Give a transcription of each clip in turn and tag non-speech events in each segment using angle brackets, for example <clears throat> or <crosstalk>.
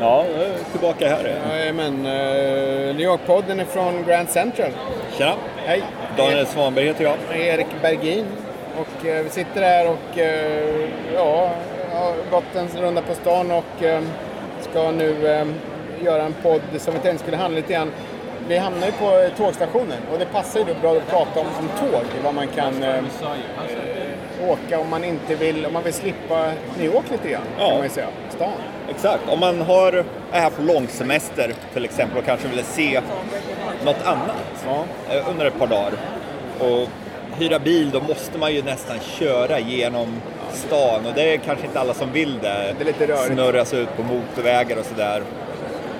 Ja, nu är tillbaka här. Jajamän, uh, New York-podden är från Grand Central. Tjena! Hej! Daniel Svanberg heter jag. Erik Bergin. Och eh, vi sitter här och eh, ja, har gått en runda på stan och eh, ska nu eh, göra en podd som vi tänkte skulle handla lite grann. Vi hamnar ju på tågstationen och det passar ju då bra att prata om, om tåg, vad man kan eh, åka om man inte vill, om man vill slippa New York lite grann, Ja. kan man ju säga. Stan. Exakt. Om man har, är här på långsemester till exempel och kanske vill se något annat Ja. eh, under ett par dagar och hyra bil, då måste man ju nästan köra genom stan och det är kanske inte alla som vill det. Det är lite rörigt. Snurras ut på motorvägar och sådär.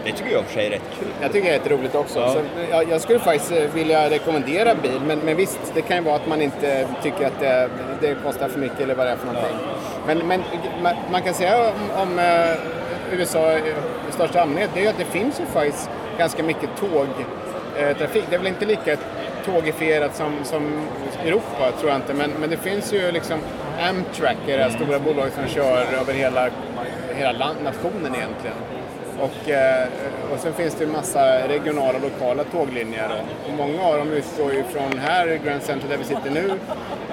Det tycker jag i och för sig är rätt kul. Jag tycker det är jätteroligt också. Ja. Så, jag, jag skulle faktiskt eh, vilja rekommendera bil, men, men visst, det kan ju vara att man inte tycker att det, det kostar för mycket eller vad det är för någonting. Men, men man, man kan säga om, om eh, USA i största allmänhet, det är ju att det finns ju faktiskt ganska mycket tågtrafik. det är väl inte lika tågifierat som, som Europa, tror jag inte, men, men det finns ju liksom Amtrak, det här stora bolaget som kör över hela, hela land, nationen egentligen. Och, eh, och sen finns det ju massa regionala och lokala tåglinjer. Och många av dem utgår ju från här i Grand Central där vi sitter nu.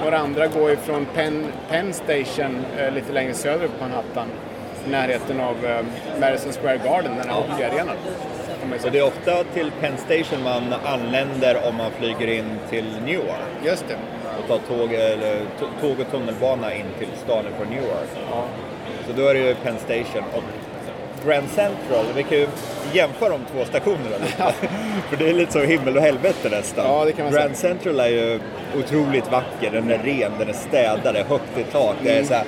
Några andra går ju från Penn, Penn Station eh, lite längre söderut på Manhattan. I närheten av eh, Madison Square Garden, den här hockeyarenan. Så det är ofta till Penn Station man anländer om man flyger in till New York Just det. och tar tåg, eller, tåg och tunnelbana in till staden från New York. Ja. Så då är det ju Penn Station och Grand Central. Vi kan ju jämföra de två stationerna lite. <laughs> För det är lite som himmel och helvete nästan. Ja, Grand säga. Central är ju otroligt vacker. Den är ren, den är städad, det är högt i tak. Det är Mm. så här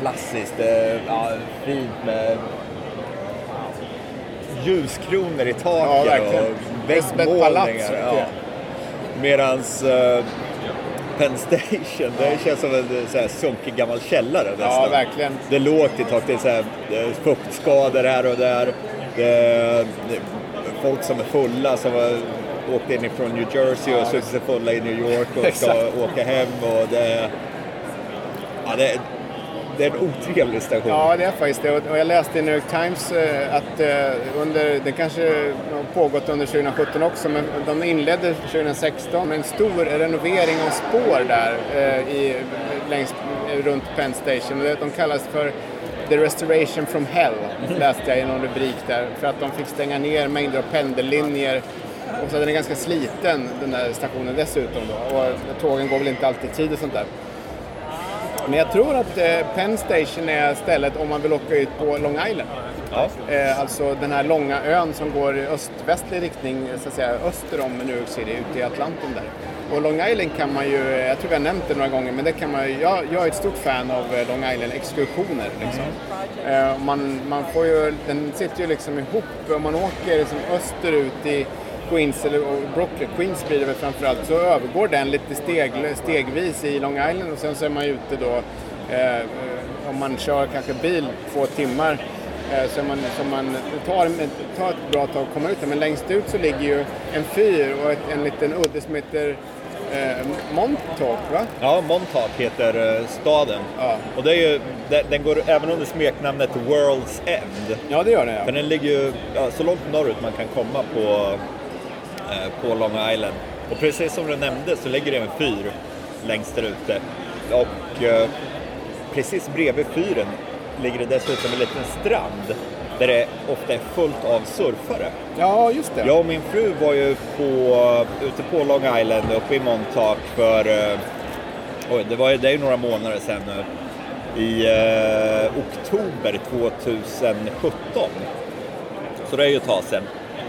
klassiskt, det är, ja, fint med ljuskronor i Ja, taket verkligen. och väggmålningar. Ja. Medans eh, Penn Station, det känns som en så här sunkig gammal källare nästan. Ja, verkligen. Det är lågt i tak, det är, så här, fuktskador här och där. Det är, folk som är fulla som har åkt in från New Jersey och suttit sig fulla i New York och ska <laughs> åka hem. Och det, ja, det, det är en otrevlig station. Ja, det är faktiskt det. Och jag läste i New York Times eh, att eh, under, det kanske har pågått under 2017 också, men de inledde 2016 med en stor renovering av spår där eh, i, längs, runt Penn Station. De kallas för The Restoration from Hell, läste jag i någon rubrik där, för att de fick stänga ner mängder av pendellinjer. Och så den är ganska sliten, den där stationen dessutom då. Och tågen går väl inte alltid i tid och sånt där. Men jag tror att eh, Penn Station är stället om man vill åka ut på Long Island. Ja. Eh, alltså den här långa ön som går i öst-västlig riktning, så att säga öster om New York City, ute i Atlanten där. Och Long Island kan man ju, jag tror vi har nämnt det några gånger, men det kan man ju, jag, jag är ett stort fan av eh, Long Island-exkursioner. Liksom. Eh, man, man får ju, den sitter ju liksom ihop, om man åker liksom österut i Queens eller Brooklyn, Queens blir det väl framförallt, så övergår den lite steg, stegvis i Long Island och sen så är man ute då, eh, om man kör kanske bil två timmar, eh, så man, så man tar, tar ett bra tag att komma ut där. Men längst ut så ligger ju en fyr och ett, en liten udde som heter eh, Montauk, va? Ja, Montauk heter eh, staden. Ja. Och det är ju, den, den går även under smeknamnet World's End. Ja, det gör det För ja. den ligger ju ja, så långt norrut man kan komma på, på Long Island. Och precis som du nämnde så ligger det en fyr längst där ute. Och eh, precis bredvid fyren ligger det dessutom en liten strand där det ofta är fullt av surfare. Ja, just det. Jag och min fru var ju på, ute på Long Island uppe i Montauk för, eh, oj, det var ju det är några månader sedan nu. I eh, oktober 2017. Så det är ju ett tag sedan.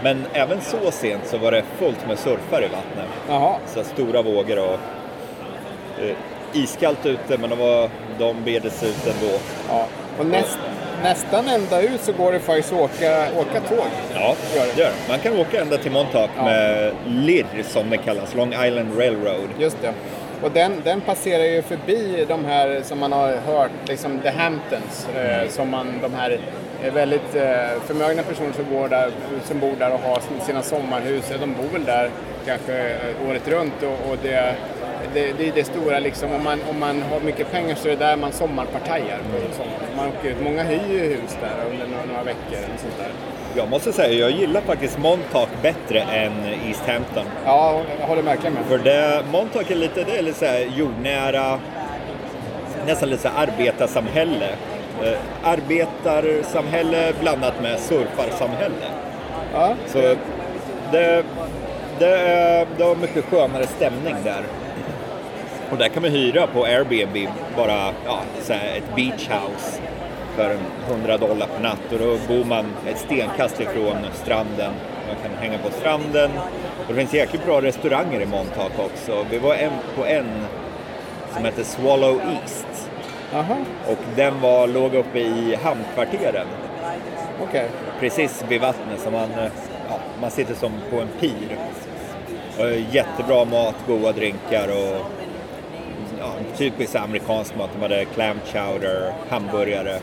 Men även så sent så var det fullt med surfare i vattnet. Jaha. Så stora vågor och eh, iskallt ute men de, var, de bed sig ut ändå. Ja. Och näst, nästan ända ut så går det faktiskt att åka, åka tåg. Ja, Gör det. gör. Man kan åka ända till Montauk Ja. med LIR som det kallas, Long Island Railroad. Just det. Och den, den passerar ju förbi de här som man har hört, liksom The Hamptons, eh, som man, de här är väldigt eh, förmögna personer som, går där, som bor där och har sina sommarhus. De bor väl där kanske eh, året runt och, och det, det, det är det stora liksom. Om man, om man har mycket pengar så är det där man sommarpartajar på sommaren. Man åker ut. Många hyr ju hus där under några, några veckor eller sånt där. Jag måste säga, jag gillar faktiskt Montauk bättre än East Hampton. Ja, jag håller verkligen med. För det, Montauk är lite, det är lite så jordnära, nästan lite så här arbetarsamhälle. Eh, arbetarsamhälle blandat med surfarsamhälle. Ja, Så det, det, är, det har mycket skönare stämning där. Och där kan man hyra på Airbnb bara ja, så här ett beach house för en 100 dollar per natt och då bor man ett stenkast ifrån stranden. Man kan hänga på stranden. Och det finns jäkligt bra restauranger i Montauk också. Vi var en, på en som heter Swallow East Aha, och den var, låg uppe i hamnkvarteren okej. precis vid vattnet så man, ja, man sitter som på en pir. Och jättebra mat, goda drinkar och ja, typiskt amerikansk mat. De hade clam chowder, hamburgare.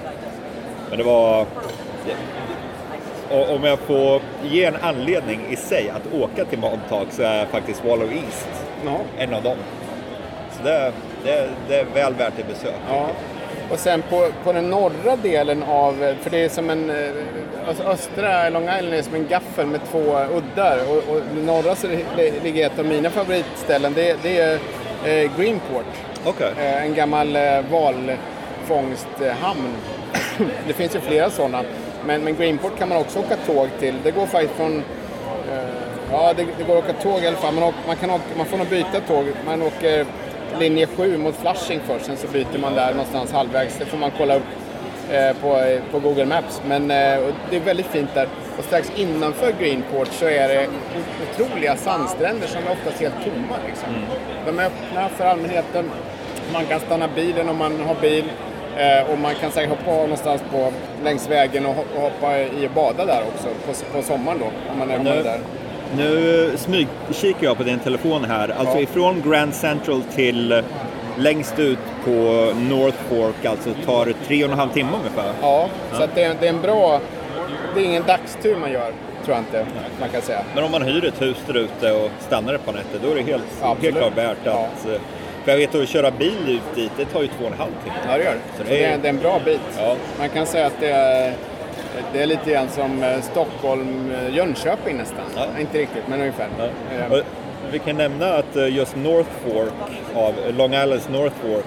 Men det var... Om jag får ge en anledning i sig att åka till Montauk så är faktiskt Wallow East Ja. en av dem. Så det, det, det är väl värt ett besök. Ja. Och sen på, på den norra delen av, för det är som en, eh, alltså östra Long Island är som en gaffel med två uddar och, och norra så li- ligger ett av mina favoritställen, det, det är eh, Greenport. Okej. Eh, en gammal eh, valfångsthamn. <coughs> det finns ju flera sådana. Men, men Greenport kan man också åka tåg till. Det går faktiskt från... Ja, det, det går att åka tåg i alla fall. Man, åker, man, kan åka, man får nog byta tåg. Man åker linje 7 mot Flushing först. Sen så byter man där någonstans halvvägs. Det får man kolla upp eh, på, på Google Maps. Men eh, det är väldigt fint där. Och strax innanför Greenport så är det otroliga sandstränder som är oftast helt tomma. Liksom. De är öppna för allmänheten. Man kan stanna bilen om man har bil. Eh, och man kan säkert hoppa någonstans på, längs vägen och, ho- och hoppa i och bada där också på, på sommaren då. Om man är, där. Nu smygkikar jag på din telefon här. Alltså Ja. ifrån Grand Central till eh, längst ut på North Fork, alltså tar det tre och en halv timme ungefär. Ja, så att det, är, det är en bra... Det är ingen dagstur man gör, tror jag inte man kan säga. Men om man hyr ett hus där ute och stannar ett par nätter, då är det helt, Ja, absolut. helt klart värt Ja. att... eh, För jag vet att köra bil ut dit, det tar ju två och en halv timme. Ja, det gör det. Så Så det är, det är en bra bit. Ja. Man kan säga att det är, det är lite grann som eh, Stockholm-Jönköping nästan. Ja. Inte riktigt, men ungefär. Eh, Och Vi kan nämna att eh, just North Fork, av Long Islands North Fork,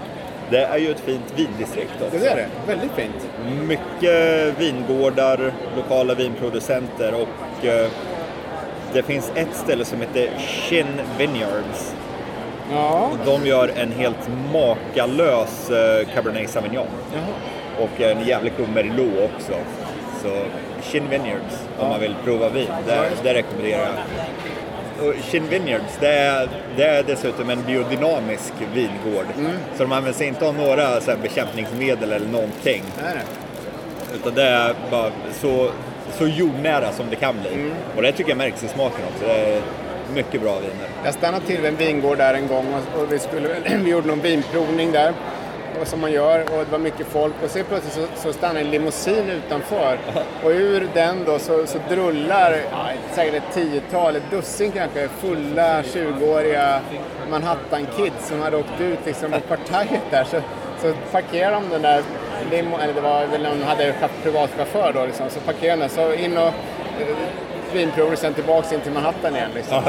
det är ju ett fint vindistrikt också. Det är det. Väldigt fint. Mycket vingårdar, lokala vinproducenter och eh, det finns ett ställe som heter Shin Vineyards. Ja. De gör en helt makalös eh, Cabernet Sauvignon. Jaha. Och en jävligt god Merlot också. Så Shin Vineyards om man vill prova vin, det, det rekommenderar jag. Och Shin Vineyards, det är, det är dessutom en biodynamisk vingård. Så de använder sig inte av några så här, bekämpningsmedel eller någonting. Det. Utan det är bara så, så jordnära som det kan bli. Och det tycker jag märks i smaken också. Det är mycket bra viner. Jag stannade till vid en vingård där en gång och, och vi, skulle, <clears throat> vi gjorde någon vinprovning där. Och som man gör och det var mycket folk och så plötsligt så, så stannar en limousin utanför. Och ur den då så, så drullar säkert ett tiotal, ett dussin kanske, fulla 20-åriga Manhattan-kids som hade åkt ut liksom på partajet där. Så, så parkerar de den där limo, eller det var väl någon hade privatchaufför då liksom, så parkerar den så in och eh, vinprover sen tillbaks in till Manhattan igen liksom.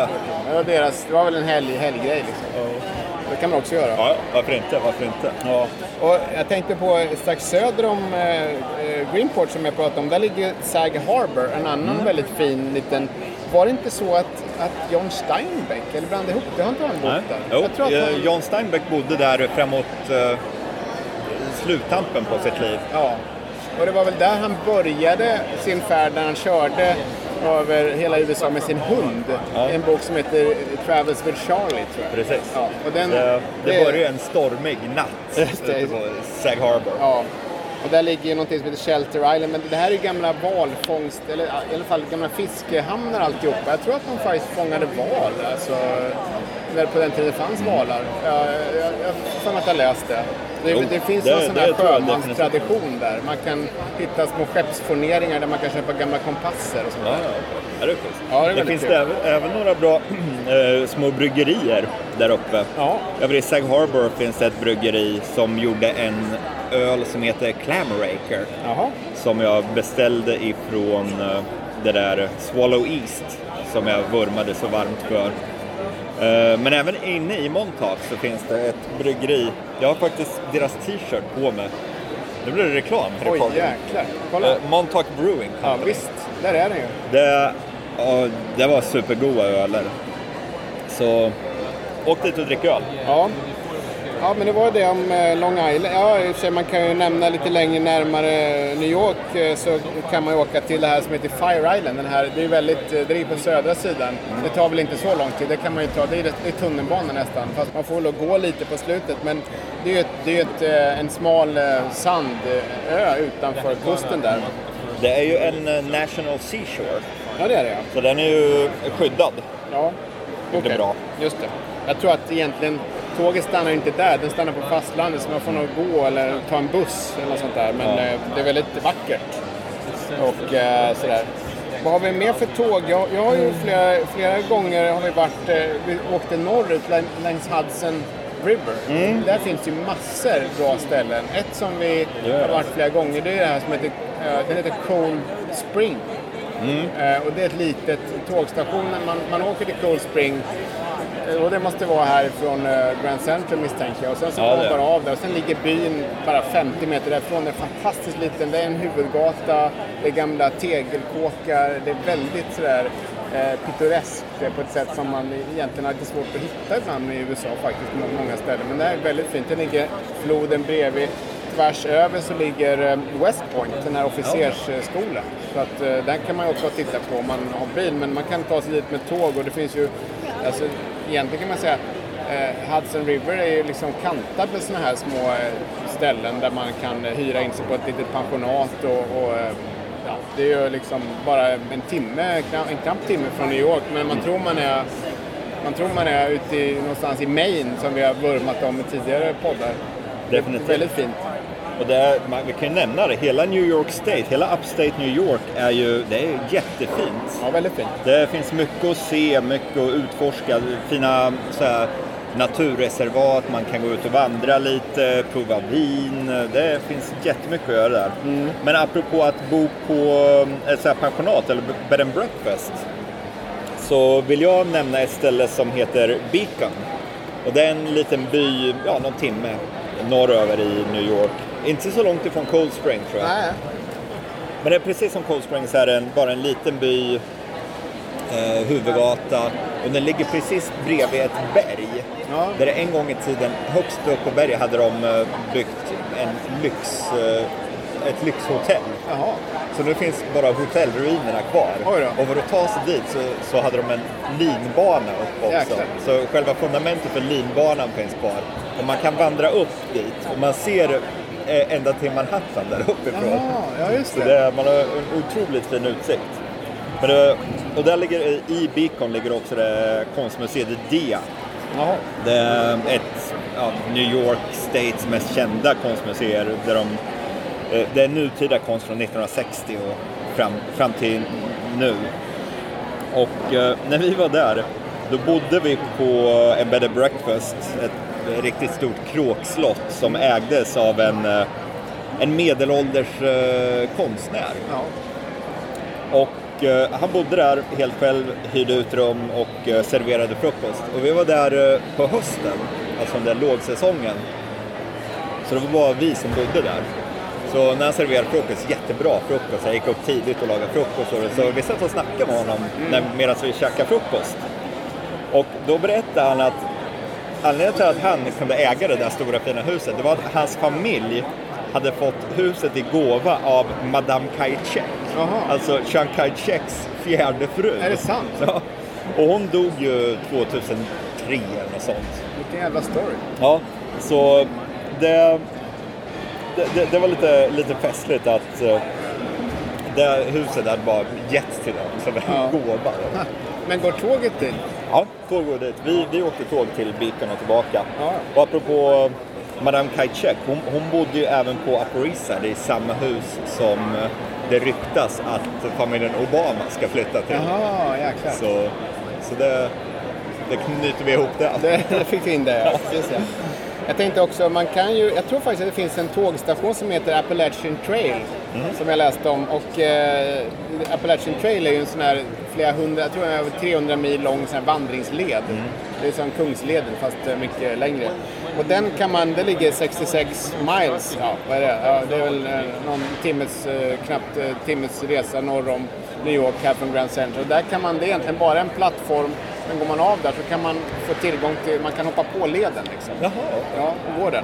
Det var, deras, det var väl en helg, helggrej liksom. Det kan man också göra. Ja, varför inte? Varför inte? Ja. Och jag tänkte på strax söder om eh, eh, Greenport som jag pratade om, där ligger Sag Harbor, en annan väldigt fin liten... Var det inte så att, att John Steinbeck, eller blandade ihop det, har inte han bott där? Jo, Jag tror att eh, han, John Steinbeck bodde där framåt eh, sluttampen på sitt liv. ja. Och det var väl där han började sin färd när han körde över hela USA med sin hund. Ja. En bok som heter Travels with Charlie, tror jag. Precis. Ja, och den, Det, det det- började en stormig natt <laughs> ute på Sag Harbor. Ja. Och där ligger ju någonting som heter Shelter Island. Men det här är ju gamla valfångst, eller i alla fall gamla fiskehamnar alltihopa. Jag tror att de faktiskt fångade val. Alltså, när på den tiden det fanns valar. Jag, har för mig att jag läst det. Det, Jo, det finns det- en sån här sjömanstradition där. Man kan hitta små skeppsforneringar där man kan köpa gamla kompasser och sånt Ja, där. ja. Det är schysst. Ja, det är det finns det även, även några bra <clears throat> eh, små bryggerier där uppe. Ja. Över i Sag Harbor finns det ett bryggeri som gjorde en öl som heter Clamoraker. Jaha. Som jag beställde ifrån eh, det där Swallow East som jag vurmade så varmt för. Eh, Men även inne i Montauk så finns det ett bryggeri. Jag har faktiskt deras t-shirt på mig. Nu blir det reklam Oj, podden. jäklar. Kolla. Eh, Montauk Brewing Ja, visst. Där är den ju. Det, ja, det var supergoda öler. Så åk dit och drick öl. Ja. Ja, men det var det om eh, Long Island. Ja, sig, man kan ju nämna lite längre närmare New York eh, så kan man ju åka till det här som heter Fire Island. Den här, det är väldigt, eh, det ligger på södra sidan. Det tar väl inte så lång tid, det kan man ju ta. Det är, det är tunnelbana nästan. Fast man får väl gå lite på slutet. Men det är ju ett, det är ett, en smal sandö utanför kusten där. Det är ju en National Seashore. Ja, det är det ja. Så den är ju skyddad. Ja, Det är okej. bra. Just det. Jag tror att egentligen tåget stannar inte där, den stannar på fastlandet så man får nog gå eller ta en buss eller något sånt där. Men Ja. eh, det är väldigt vackert. Och eh, sådär. Vad har vi mer för tåg? Jag, jag har ju flera, flera gånger har vi varit, eh, vi åkte norrut lä- längs Hudson River. Där finns ju massor bra ställen. Ett som vi Ja. har varit flera gånger det är det här som heter, eh, den heter Cold Spring. Eh, och det är ett litet tågstation. Man, man åker till Cold Spring och det måste vara härifrån eh, Grand Central misstänker jag. Och sen så Ja, går man bara av där. Och sen ligger byn bara 50 meter därifrån. Den är fantastiskt liten. Det är en huvudgata. Det är gamla tegelkåkar. Det är väldigt sådär eh, pittoreskt eh, på ett sätt som man egentligen har lite svårt att hitta ibland i USA faktiskt på många ställen. Men det är väldigt fint. Det ligger floden bredvid. Tvärs över så ligger eh, West Point, den här officersskolan. Så att eh, den kan man ju också titta på om man har bil. Men man kan ta sig dit med tåg och det finns ju, alltså egentligen kan man säga eh, Hudson River är ju liksom kantad med sådana här små eh, ställen där man kan eh, hyra in sig på ett litet pensionat och, och eh, ja, det är ju liksom bara en timme, en knapp timme från New York. Men man tror man är man tror man är ute i, någonstans i Maine som vi har vurmat om i tidigare poddar. Definitivt. Väldigt fint. Och det är, man, vi kan ju nämna det, hela New York State, hela Upstate New York är ju, det är jättefint. Ja, väldigt fint. Det finns mycket att se, mycket att utforska. Fina så här, naturreservat, man kan gå ut och vandra lite, prova vin. Det finns jättemycket att göra där. Men apropå att bo på ett så här pensionat eller bed and breakfast. Så vill jag nämna ett ställe som heter Beacon. Och det är en liten by, ja någon timme norröver i New York. Inte så långt ifrån Cold Spring tror jag. Nej. Men det är precis som Cold Spring så är det en, bara en liten by, eh, huvudgata och den ligger precis bredvid ett berg. Ja. Där det en gång i tiden, högst upp på berget, hade de eh, byggt en lyx, eh, ett lyxhotell. Jaha. Så nu finns bara hotellruinerna kvar. Och för att ta sig dit så, så hade de en linbana upp också. Jäklar. Så själva fundamentet för linbanan finns kvar. Och man kan vandra upp dit och man ser ända till Manhattan där uppifrån. Jaha, ja just Så det. det, man har en otroligt fin utsikt. Men det, och där ligger, i Beacon ligger också det konstmuseet Dia. Det är ett ja, New York States mest kända konstmuseer. Där de, eh, det är nutida konst från 1960 och fram, fram till nu. Och eh, när vi var där, då bodde vi på en bed and breakfast. Ett riktigt stort kråkslott som ägdes av en, eh, en medelålders eh, konstnär. Ja. Och eh, han bodde där helt själv, hyrde ut rum och eh, serverade frukost. Och vi var där på hösten, alltså under lågsäsongen. Så det var bara vi som bodde där. Så när han serverade frukost, jättebra frukost. Jag gick upp tidigt och lagade frukost. Och så vi satt och snackade med honom när, medan vi käkade frukost. Och då berättade han att anledningen till att han kunde äga det där stora fina huset, det var att hans familj hade fått huset i gåva av Madame. Jaha. Alltså Chiang Kai-Cheks fjärde fru. Är det sant? Ja. Och hon dog ju 2003 eller något sånt. Vilken jävla story. Ja, så det, det, det, det var lite, lite festligt att eh, det huset hade bara getts till dem som en Ja. <laughs> gåva. Men går tåget dit? Ja, tåg går dit. Vi, vi åkte tåg till Beacon och tillbaka. Ja. Och apropå Madame Kajcek, hon, hon bodde ju även på Upper East Side, i samma hus som eh, det ryktas att familjen Obama ska flytta till. Jaha, jäklar. Så, så det, det knyter vi ihop det. Det, det fick vi in det, ja. <laughs> Ja. Jag tänkte också, man kan ju, jag tror faktiskt att det finns en tågstation som heter Appalachian Trail. Som jag läste om. Och eh, Appalachian Trail är ju en sån här flera hundra, jag tror över 300 mil lång sån här vandringsled. Det är som Kungsleden fast eh, mycket längre. Och den kan man, det ligger 66 miles, ja vad är det? Ja, det är väl eh, någon timmes, eh, knappt eh, timmes resa norr om New York här från Grand Central. Där kan man, det är egentligen bara en plattform, men går man av där så kan man få tillgång till, man kan hoppa på leden liksom. Jaha. Ja, och går den.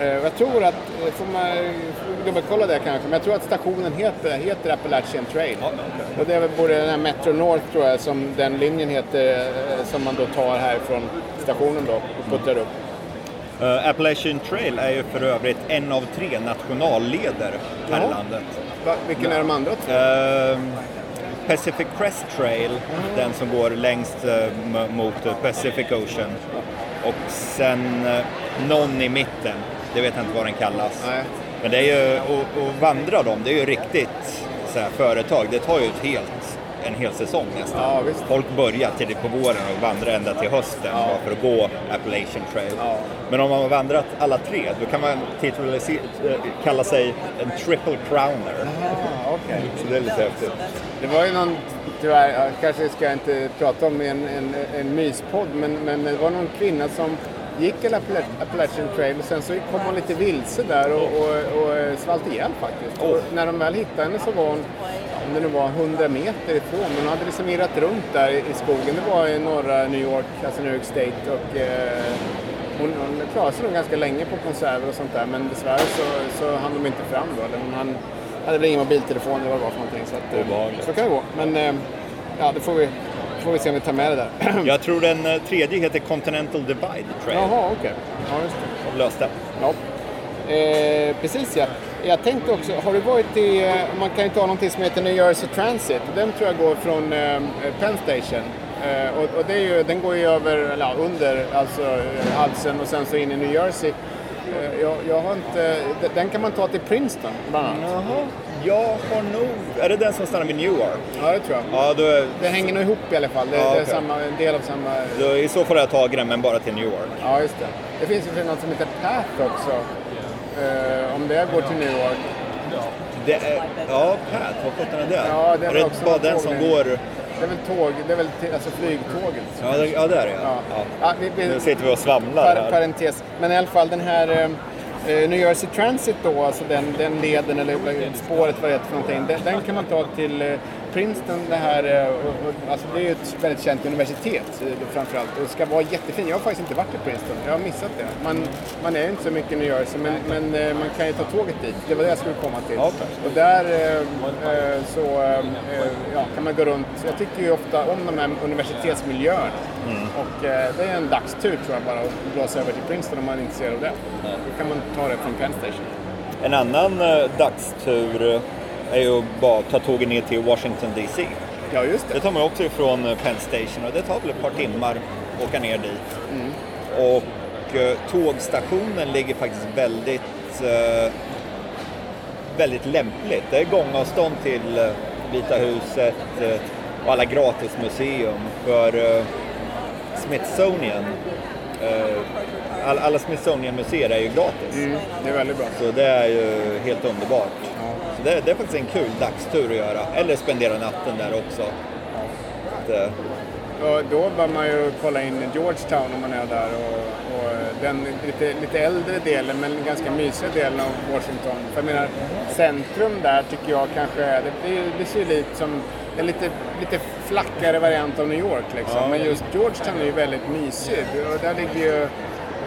Eh, Jag tror att, eh, får man får dubbelkolla det kanske, men jag tror att stationen heter, heter Appalachian Trail. Ja, okej. Och det är väl både den här Metro North tror jag, som den linjen heter, eh, som man då tar här från stationen då och puttrar upp. Uh, Appalachian Trail är ju för övrigt en av tre nationalleder här i landet. Va, vilken är de andra två? Ehm, Pacific Crest Trail, den som går längst eh, mot Pacific Ocean. Och sen eh, någon i mitten, det vet jag inte vad den kallas. Nej. Men det är ju, att, att vandra dem, det är ju riktigt så här, företag. Det tar ju ett helt, en hel säsong nästan. Ja. Folk börjar tidigt på våren och vandrar ända till hösten bara för att gå Appalachian Trail. Ja. Men om man har vandrat alla tre, då kan man eh, kalla sig en triple crowner. Så det är lite häftigt. Det var ju någon, tyvärr, kanske ska jag inte prata om en, en, en myspodd, men, men det var någon kvinna som gick Appala- Appalachian Trail och sen så kom hon lite vilse där och, och, och svalt ihjäl faktiskt. Och när de väl hittade henne så var hon, om det nu var 100 meter ifrån, men hon hade liksom irrat runt där i, skogen. Det var i norra New York, alltså New York State och eh, hon, hon klarade sig nog ganska länge på konserver och sånt där men dessvärre så, så hann de inte fram då. Hon hann, hade väl ingen mobiltelefon eller vad det var för någonting. Så, att, eh, Obehagligt. så kan det gå. Men eh, ja, det får vi, får vi se om vi tar med det där. <clears throat> Jag tror den eh, tredje heter Continental Divide Trail. Jaha, okej. Ja, just det. De löste. Ja. Eh, precis ja. Jag tänkte också, har du varit i, man kan ju ta någonting som heter New Jersey Transit. Den tror jag går från eh, Penn Station. Eh, och, och ju, den går ju över, eller under alltså halsen och sen så in i New Jersey. Jag, jag har inte, de- den kan man ta till Princeton bland annat. Jaha. Jag har nog... Är det den som stannar vid Newark? Ja, det tror jag. Ja, är- Det hänger nog ihop i alla fall. Det, Ja, det är samma, en del av samma... då, I så fall har jag tagit den, men bara till Newark. Ja, just det. Det finns ju något som heter Path också. Eh, om det går till New York. Det är, ja, Pat, vad sjutton är det? Ja, det är är det bara den som går... Det är väl tåg, det är väl alltså flygtåget. Ja, det, ja det är det Ja. ja. Ja, vi, vi, Nu sitter vi och svamlar par, här. parentes. Men i alla fall den här eh, eh, New Jersey Transit då, alltså den, den leden eller spåret vad det heter för någonting. Den, den kan man ta till eh, Princeton, det här, eh, alltså det är ju ett väldigt känt universitet eh, framförallt. Och ska vara jättefint. Jag har faktiskt inte varit i Princeton, jag har missat det. Man, man är ju inte så mycket i New Jersey, men, men eh, man kan ju ta tåget dit. Det var det jag skulle komma till. Och där eh, eh, så eh, ja, kan man gå runt. Jag tycker ju ofta om de här universitetsmiljöerna. Och eh, det är en dagstur tror jag bara att blåsa över till Princeton om man är intresserad av det. Då kan man ta det från Penn Station. En annan eh, dagstur eh, är ju att bara ta tåget ner till Washington DC. Ja, just Det det. tar man också ifrån eh, Penn Station och det tar väl ett par timmar att åka ner dit. Mm. Och eh, tågstationen ligger faktiskt väldigt, eh, väldigt lämpligt. Det är gångavstånd till eh, Vita huset och alla gratismuseum. För Smithsonian, eh, all, alla Smithsonian-museer är ju gratis. Mm, det är väldigt bra. Så det är ju helt underbart. Så det, det är faktiskt en kul dagstur att göra. Eller spendera natten där också. Eh, Och då bör man ju kolla in Georgetown om man är där. Och, och den lite, lite äldre delen, men ganska mysiga delen av Washington. För jag menar, centrum där tycker jag kanske är, det, det ser ju lite som en lite, lite flackare variant av New York liksom. Ja. Men just Georgetown är ju väldigt mysig. Och där ligger ju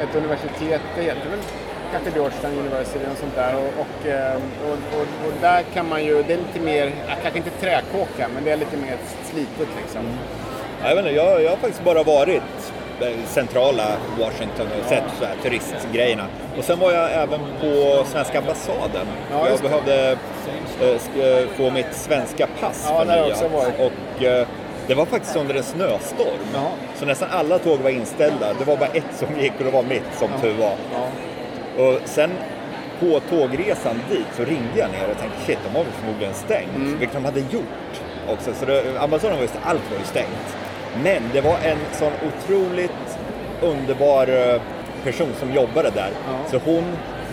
ett universitet, det heter väl kanske Georgetown University och sånt där. Och, och, eh, och, och, och där kan man ju, det är lite mer, kanske inte träkåka, men det är lite mer slitet liksom. jag, vet inte, jag, jag har faktiskt bara varit centrala Washington och sett så här turistgrejerna. Och sen var jag även på svenska ambassaden. Ja, jag just behövde eh, eh, få mitt svenska pass Ja, förnyat. Och eh, det var faktiskt under en snöstorm. Jaha. Så nästan alla tåg var inställda. Det var bara ett som gick och det var mitt som tur var. Ja. Och sen på tågresan dit så ringde jag ner och tänkte shit, de har väl förmodligen stängt. Mm. Vilket de hade gjort också. Så det, ambassaden var ju, allt var ju stängt. Men det var en sån otroligt underbar eh, person som jobbade där. Så hon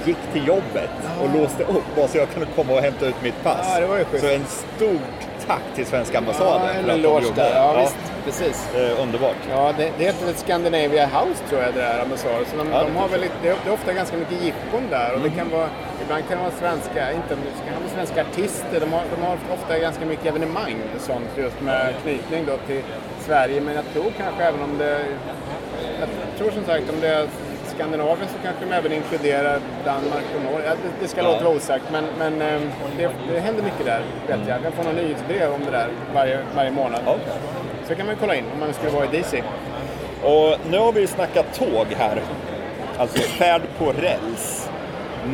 gick till jobbet och låste upp bara så jag kunde komma och hämta ut mitt pass. Ja, så en stort tack till svenska ambassaden. Ja, för att de gjorde där. det. Ja, visst. Precis. Eh, underbart. Ja, det, det heter väl Scandinavia House tror jag det är ambassaden. Så de, Ja, det de har väl, lite- det, är, ofta ganska mycket jippon där och det kan vara, ibland kan det vara svenska, inte kan vara svenska artister. De har, de har ofta ganska mycket evenemang och sånt just med knytning då till Sverige. Men jag tror kanske även om det, jag tror som sagt om det är Skandinavien så kanske de även inkluderar Danmark och Norge. Det, det ska Ja. låta vara osagt men, men eh, det, det händer mycket där vet jag. Jag får några nyhetsbrev om det där varje, varje månad. Ja. Så kan man kolla in om man skulle vara i DC. Och nu har vi snackat tåg här. Alltså färd på räls.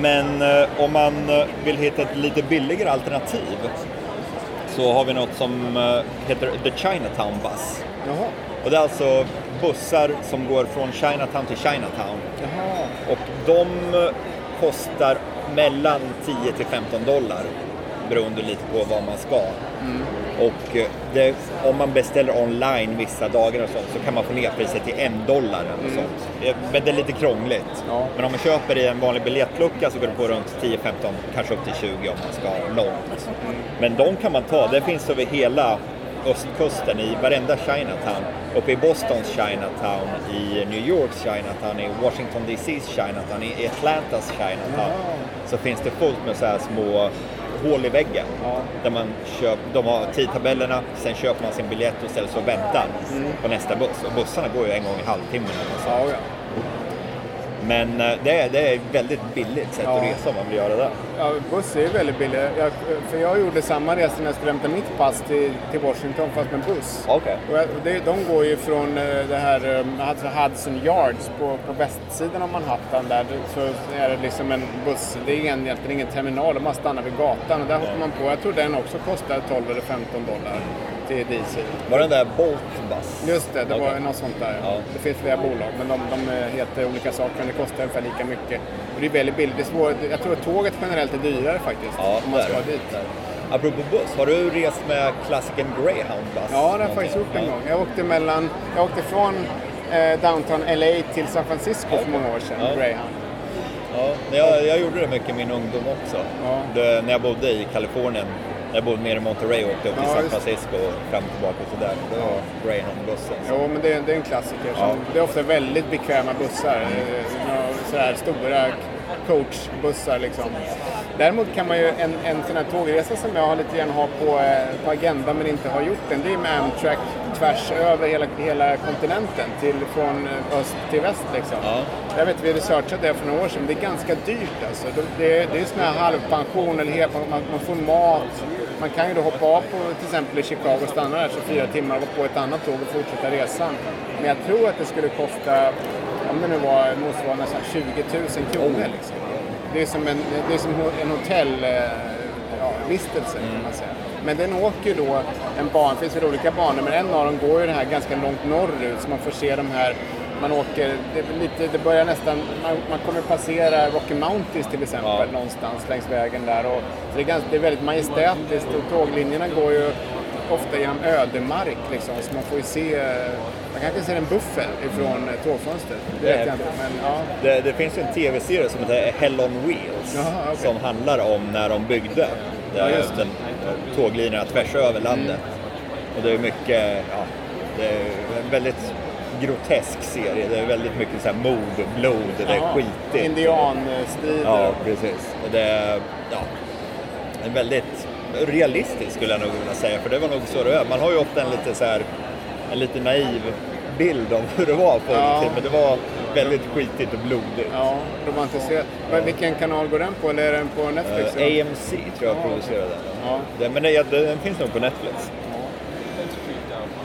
Men eh, om man eh, vill hitta ett lite billigare alternativ så har vi något som eh, heter The Chinatown Bus. Jaha. Och det är alltså bussar som går från Chinatown till Chinatown. Jaha. Och de kostar mellan 10 till 15 dollar beroende lite på vad man ska. Och eh, det, om man beställer online vissa dagar och sånt så kan man få ner priset till en dollar eller sånt. Eh, Men det är lite krångligt. Ja. Men om man köper i en vanlig biljettlucka så går det på runt 10-15, kanske upp till 20 om man ska långt. Men de kan man ta, det finns över hela östkusten i varenda Chinatown. Uppe i Bostons Chinatown, i New Yorks Chinatown, i Washington DC's Chinatown, i Atlantas Chinatown. Så finns det fullt med så här små hål i väggen. Där man köp, de har tidtabellerna, sen köper man sin biljett och ställer sig och väntar på nästa buss. Och bussarna går ju en gång i halvtimmen. eller. Ja, ja. Men eh, det är, det är väldigt billigt sätt Ja. att resa om man vill göra det. ja, buss är väldigt billig. Jag, för jag gjorde samma resa när jag skulle hämta mitt pass till, till Washington fast med buss. Okej. Och jag, det, de går ju från eh, det här eh, alltså Hudson Yards på, på västsidan av Manhattan där. Så är det liksom en buss. Det är ingen, egentligen ingen terminal. Bara stannar vid gatan och där hoppar man på. Jag tror den också kostar 12 eller 15 dollar till DC. Var den där Bolt Bus? Just det, det var Okej. något sånt där. Ja. Det finns flera bolag, men de, de heter olika saker, men det kostar ungefär lika mycket. Och det är väldigt billigt. Det är svårt, jag tror att tåget generellt är dyrare faktiskt, Ja, om man ska dit. där. Apropå buss, har du rest med klassikern Greyhound Bus? Ja, det har jag faktiskt gjort en gång. Jag åkte, mellan, jag åkte från eh, downtown LA till San Francisco för många år sedan, Ja. Greyhound. Ja, jag, jag gjorde det mycket i min ungdom också. Ja. Det, när jag bodde i Kalifornien, jag bodde nere i Monterey och åkte upp till Ja, San Francisco och fram och tillbaka och sådär. Det var Greyhound-bussen. Jo, men det, är- det är en klassiker. Som, Ja. Det är ofta väldigt bekväma bussar. eh, Sådär stora coachbussar liksom. Däremot kan man ju, en, en sån här tågresa som jag har lite grann har på, eh, på agendan men inte har gjort den, det är med Amtrak tvärs över hela, hela kontinenten, till, från eh, öst till väst liksom. Ja. Jag vet, vi researchade det för några år sedan, det är ganska dyrt alltså. Det, det, det är sån här halvpension eller helt, man, man får mat. Man kan ju då hoppa av på till exempel i Chicago och stanna där så fyra timmar och vara på ett annat tåg och fortsätta resan. Men jag tror att det skulle kosta, om det nu var, måste vara nästan 20 000 kronor liksom. Det är som en, det är som en hotellvistelse vistelse, kan man säga. Men den åker ju då en bana, det finns väl olika banor, men en av dem går ju det här ganska långt norrut så man får se de här man åker, det, lite, det börjar nästan, man, man kommer passera Rocky Mountains till exempel Ja. någonstans längs vägen där. Och, så det, är ganska, det är väldigt majestätiskt och tåglinjerna går ju ofta genom ödemark liksom, så man får ju se, man kanske ser en buffel ifrån eh, tågfönstret. Det Det inte, men ja. Det, det finns ju en tv-serie som heter Hell on Wheels Jaha, okej. som handlar om när de byggde Ja, den, tåglinjerna tvärs över landet. Och det är mycket, ja, det är väldigt grotesk serie. Det är väldigt mycket så här mord, blod, det är skitigt. Indianstrider. Ja, precis. Och det är, ja, en väldigt realistisk skulle jag nog vilja säga. För det var nog så det är. Man har ju ofta en lite så här, en lite naiv bild av hur det var förr Ja. Men det var väldigt skitigt och blodigt. Ja, romantiserat. Men vilken kanal går den på? Eller är den på Netflix? Eh, eller? AMC tror jag Ja, producerade den. Ja. Det, men det, den finns nog på Netflix.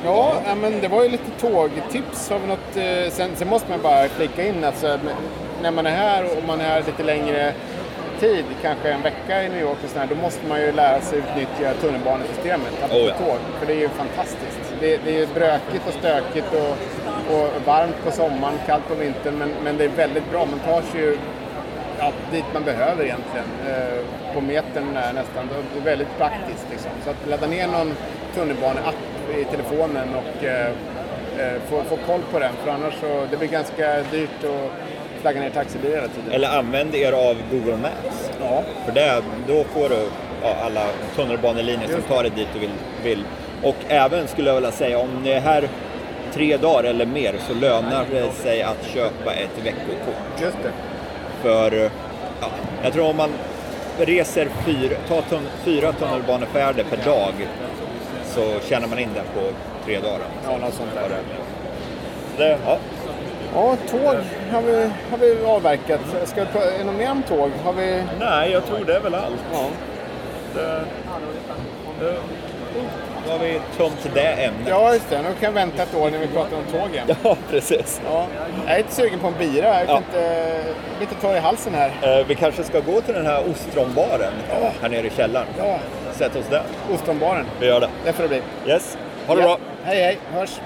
Ja, men det var ju lite tågtips. Har vi något, eh, sen, sen måste man bara flika in alltså, när man är här och man är här lite längre tid, kanske en vecka i New York och sådär, då måste man ju lära sig utnyttja tunnelbanesystemet, apropå Oh ja. tåg. För det är ju fantastiskt. Det, det är ju brökigt och stökigt och, och varmt på sommaren, kallt på vintern, men, men det är väldigt bra. Man tar sig ju ja, dit man behöver egentligen. Eh, på metern nästan. Det är väldigt praktiskt liksom. Så att ladda ner någon tunnelbaneapp i telefonen och eh, eh, få, få koll på den. För annars så det blir ganska dyrt att flagga ner taxibilar hela tiden. Eller använd er av Google Maps. Ja, För det, då får du ja, alla tunnelbanelinjer som tar dig dit du vill, vill. Och även skulle jag vilja säga, om ni är här tre dagar eller mer så lönar det sig att köpa ett veckokort. just det. För ja, jag tror om man reser fyra, tar tun, fyra tunnelbanefärder per dag så tjänar man in det på tre dagar. Ja, något sånt där. Det, ja. Ja, tåg har vi, har vi avverkat. Ska vi prata- är det något mer om tåg? Har vi... Nej, jag tror det är väl allt. Ja. Det, det, då har vi tömt det ämnet. ja, just det. Nu kan vi vänta ett år när vi pratar om tåg igen. <laughs> Ja, precis. Ja. Jag är lite sugen på en bira. Jag vet Ja. inte, lite torr i halsen här. Eh, vi kanske ska gå till den här ostronbaren Ja. här nere i källaren. Ja, Sätt oss där. ostronbaren. Vi gör det. Det får det bli. Yes. Ha det Ja. bra. Hej, hej. Hörs.